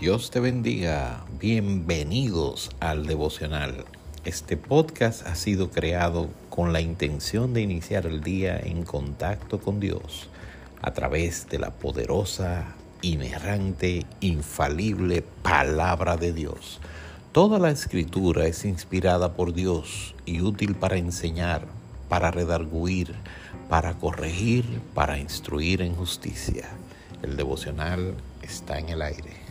Dios te bendiga. Bienvenidos al devocional. Este podcast ha sido creado con la intención de iniciar el día en contacto con Dios a través de la poderosa, inerrante, infalible palabra de Dios. Toda la escritura es inspirada por Dios y útil para enseñar, para redarguir, para corregir, para instruir en justicia. El devocional está en el aire.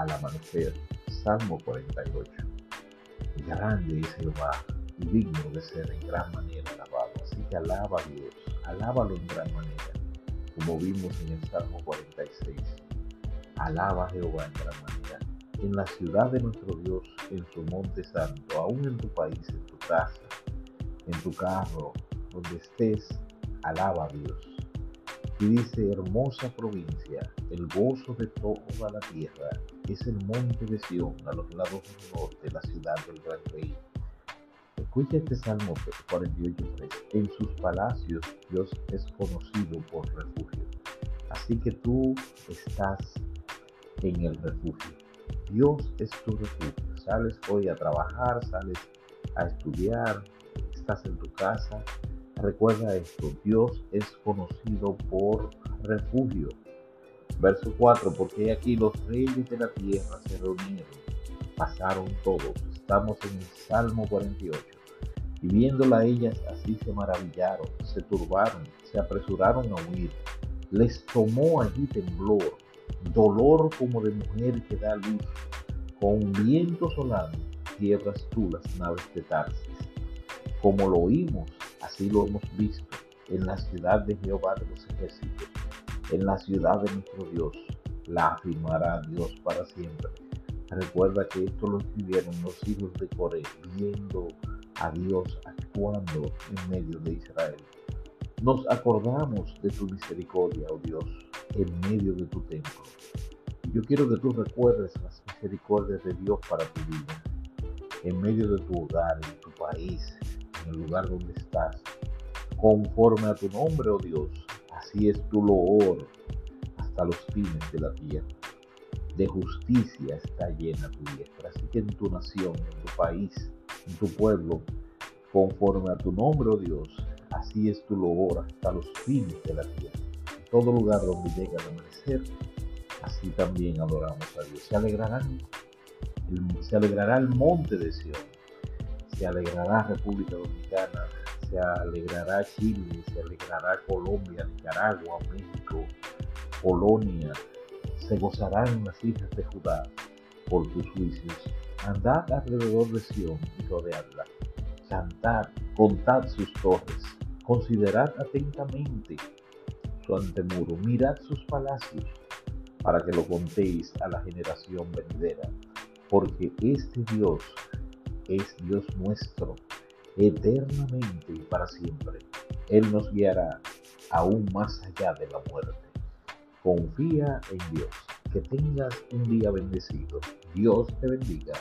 Al amanecer. Salmo 48. Grande es Jehová y digno de ser en gran manera alabado. Así que alaba a Dios, alábalo en gran manera, como vimos en el Salmo 46. Alaba a Jehová en gran manera. En la ciudad de nuestro Dios, en su monte santo, aún en tu país, en tu casa, en tu carro, donde estés, alaba a Dios. Y dice, hermosa provincia, el gozo de toda la tierra, es el monte de Sión, a los lados del norte, la ciudad del gran rey. Escucha este Salmo 48.3. En sus palacios Dios es conocido por refugio. Así que tú estás en el refugio. Dios es tu refugio. Sales hoy a trabajar, sales a estudiar, estás en tu casa, Recuerda esto, Dios es conocido por refugio. Verso 4, porque aquí los reyes de la tierra se reunieron, pasaron todos. Estamos en el Salmo 48. Y viéndola ellas así se maravillaron, se turbaron, se apresuraron a huir. Les tomó allí temblor, dolor como de mujer que da luz. Con viento solano quiebras tú las naves de Tarsis. Como lo oímos, Así lo hemos visto en la ciudad de Jehová de los ejércitos, en la ciudad de nuestro Dios. La afirmará Dios para siempre. Recuerda que esto lo escribieron los hijos de Coré, viendo a Dios actuando en medio de Israel. Nos acordamos de tu misericordia, oh Dios, en medio de tu templo. Yo quiero que tú recuerdes las misericordias de Dios para tu vida, en medio de tu hogar, en tu país, en el lugar donde estás, conforme a tu nombre, oh Dios. Así es tu loor hasta los fines de la tierra. De justicia está llena tu diestra. Así que en tu nación, en tu país, en tu pueblo, conforme a tu nombre, oh Dios, así es tu loor hasta los fines de la tierra. En todo lugar donde llega el amanecer, así también adoramos a Dios. Se alegrarán, se alegrará el monte de Sion se alegrará República Dominicana, se alegrará Chile, se alegrará Colombia, Nicaragua, México, Polonia, se gozarán las hijas de Judá por tus juicios. Andad alrededor de Sión y rodeadla. Cantad, contad sus torres, considerad atentamente su antemuro, mirad sus palacios, para que lo contéis a la generación venidera, porque este Dios es Dios nuestro, eternamente y para siempre. Él nos guiará aún más allá de la muerte. Confía en Dios. Que tengas un día bendecido. Dios te bendiga.